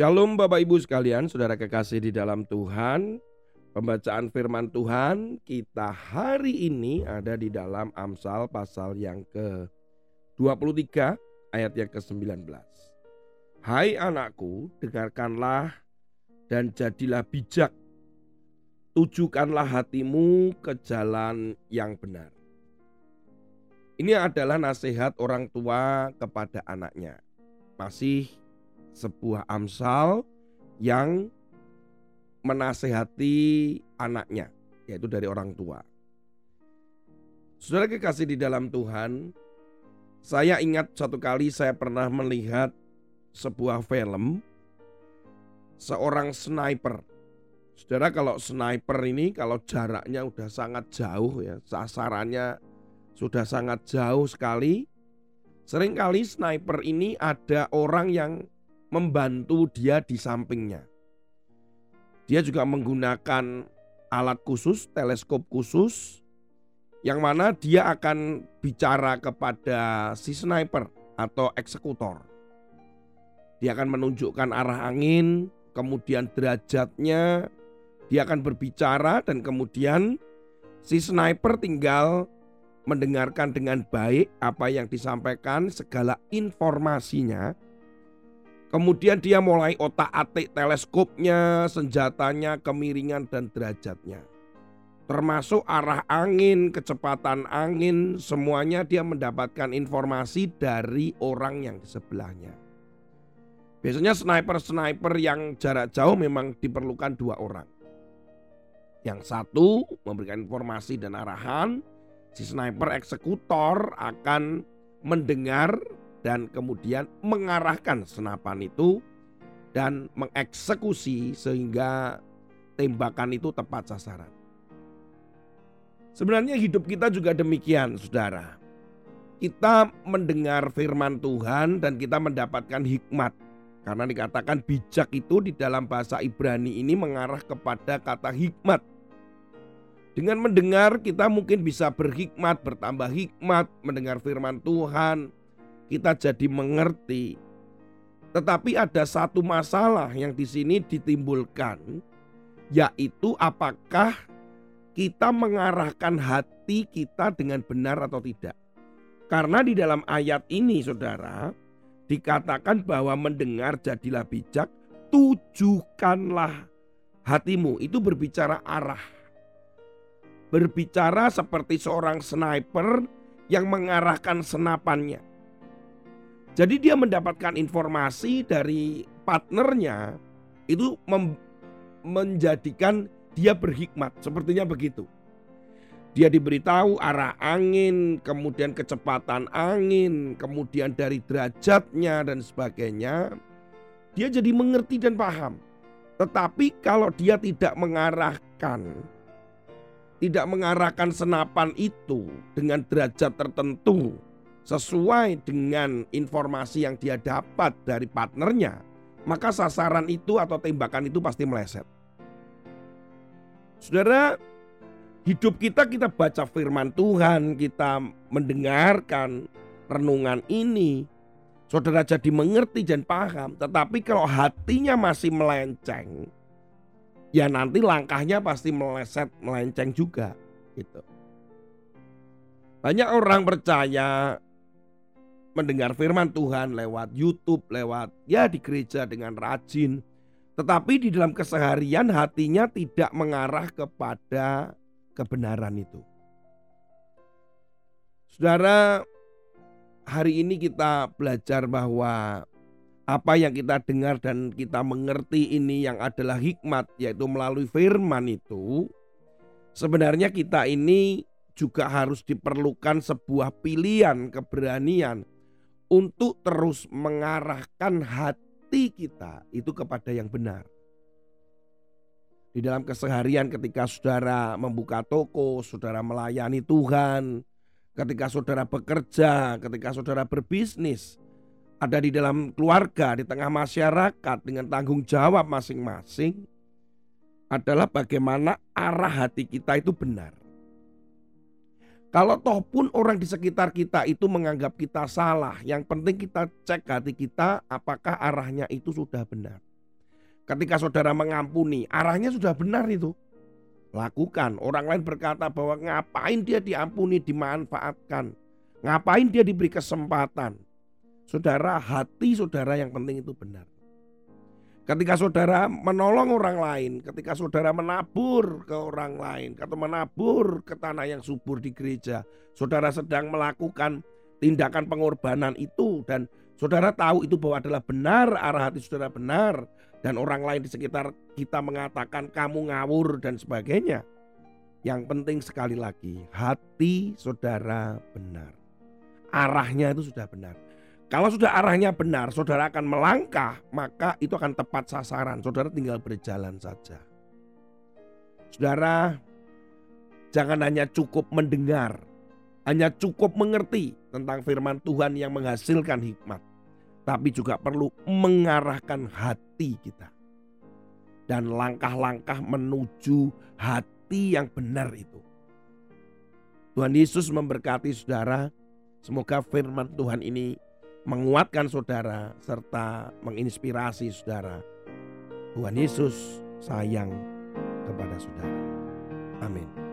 Shalom Bapak Ibu sekalian, saudara kekasih di dalam Tuhan. Pembacaan firman Tuhan kita hari ini ada di dalam Amsal pasal yang ke-23 ayat yang ke-19. Hai anakku, dengarkanlah dan jadilah bijak. Tujukanlah hatimu ke jalan yang benar. Ini adalah nasihat orang tua kepada anaknya. Masih sebuah amsal yang menasehati anaknya, yaitu dari orang tua. Saudara kekasih di dalam Tuhan, saya ingat satu kali saya pernah melihat sebuah film seorang sniper. Saudara kalau sniper ini kalau jaraknya udah sangat jauh ya, sasarannya sudah sangat jauh sekali. Seringkali sniper ini ada orang yang membantu dia di sampingnya. Dia juga menggunakan alat khusus, teleskop khusus, yang mana dia akan bicara kepada si sniper atau eksekutor. Dia akan menunjukkan arah angin, kemudian derajatnya, dia akan berbicara dan kemudian si sniper tinggal mendengarkan dengan baik apa yang disampaikan, segala informasinya Kemudian dia mulai otak-atik teleskopnya, senjatanya, kemiringan dan derajatnya. Termasuk arah angin, kecepatan angin, semuanya dia mendapatkan informasi dari orang yang di sebelahnya. Biasanya sniper-sniper yang jarak jauh memang diperlukan dua orang. Yang satu memberikan informasi dan arahan, si sniper eksekutor akan mendengar dan kemudian mengarahkan senapan itu dan mengeksekusi sehingga tembakan itu tepat sasaran. Sebenarnya hidup kita juga demikian, saudara. Kita mendengar firman Tuhan dan kita mendapatkan hikmat. Karena dikatakan bijak itu di dalam bahasa Ibrani ini mengarah kepada kata hikmat. Dengan mendengar kita mungkin bisa berhikmat, bertambah hikmat, mendengar firman Tuhan, kita jadi mengerti. Tetapi ada satu masalah yang di sini ditimbulkan, yaitu apakah kita mengarahkan hati kita dengan benar atau tidak. Karena di dalam ayat ini saudara, dikatakan bahwa mendengar jadilah bijak, tujukanlah hatimu. Itu berbicara arah. Berbicara seperti seorang sniper yang mengarahkan senapannya. Jadi dia mendapatkan informasi dari partnernya itu menjadikan dia berhikmat. Sepertinya begitu. Dia diberitahu arah angin, kemudian kecepatan angin, kemudian dari derajatnya dan sebagainya. Dia jadi mengerti dan paham. Tetapi kalau dia tidak mengarahkan tidak mengarahkan senapan itu dengan derajat tertentu sesuai dengan informasi yang dia dapat dari partnernya, maka sasaran itu atau tembakan itu pasti meleset. Saudara, hidup kita kita baca firman Tuhan, kita mendengarkan renungan ini, saudara jadi mengerti dan paham. Tetapi kalau hatinya masih melenceng, ya nanti langkahnya pasti meleset, melenceng juga. Gitu. Banyak orang percaya mendengar firman Tuhan lewat YouTube, lewat ya di gereja dengan rajin. Tetapi di dalam keseharian hatinya tidak mengarah kepada kebenaran itu. Saudara, hari ini kita belajar bahwa apa yang kita dengar dan kita mengerti ini yang adalah hikmat yaitu melalui firman itu sebenarnya kita ini juga harus diperlukan sebuah pilihan keberanian untuk terus mengarahkan hati kita itu kepada yang benar. Di dalam keseharian ketika saudara membuka toko, saudara melayani Tuhan, ketika saudara bekerja, ketika saudara berbisnis, ada di dalam keluarga, di tengah masyarakat dengan tanggung jawab masing-masing adalah bagaimana arah hati kita itu benar. Kalau toh pun orang di sekitar kita itu menganggap kita salah, yang penting kita cek hati kita apakah arahnya itu sudah benar. Ketika saudara mengampuni, arahnya sudah benar itu. Lakukan. Orang lain berkata bahwa ngapain dia diampuni, dimanfaatkan. Ngapain dia diberi kesempatan. Saudara, hati saudara yang penting itu benar. Ketika saudara menolong orang lain, ketika saudara menabur ke orang lain, atau menabur ke tanah yang subur di gereja, saudara sedang melakukan tindakan pengorbanan itu dan saudara tahu itu bahwa adalah benar, arah hati saudara benar dan orang lain di sekitar kita mengatakan kamu ngawur dan sebagainya. Yang penting sekali lagi, hati saudara benar. Arahnya itu sudah benar. Kalau sudah arahnya benar, saudara akan melangkah, maka itu akan tepat sasaran. Saudara tinggal berjalan saja. Saudara, jangan hanya cukup mendengar, hanya cukup mengerti tentang firman Tuhan yang menghasilkan hikmat, tapi juga perlu mengarahkan hati kita dan langkah-langkah menuju hati yang benar itu. Tuhan Yesus memberkati saudara. Semoga firman Tuhan ini menguatkan saudara serta menginspirasi saudara. Tuhan Yesus sayang kepada saudara. Amin.